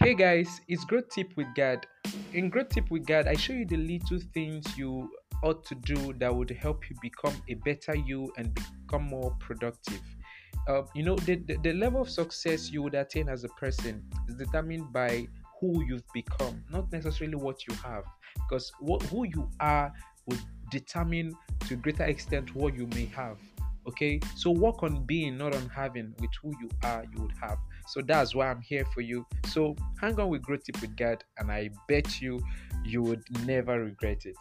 Hey guys, it's Growth Tip with God. In Growth Tip with God, I show you the little things you ought to do that would help you become a better you and become more productive. Uh, you know, the, the, the level of success you would attain as a person is determined by who you've become, not necessarily what you have. Because what, who you are would determine to a greater extent what you may have. Okay, so work on being, not on having, with who you are, you would have. So that's why I'm here for you. So hang on with Growth Tip with God, and I bet you you would never regret it.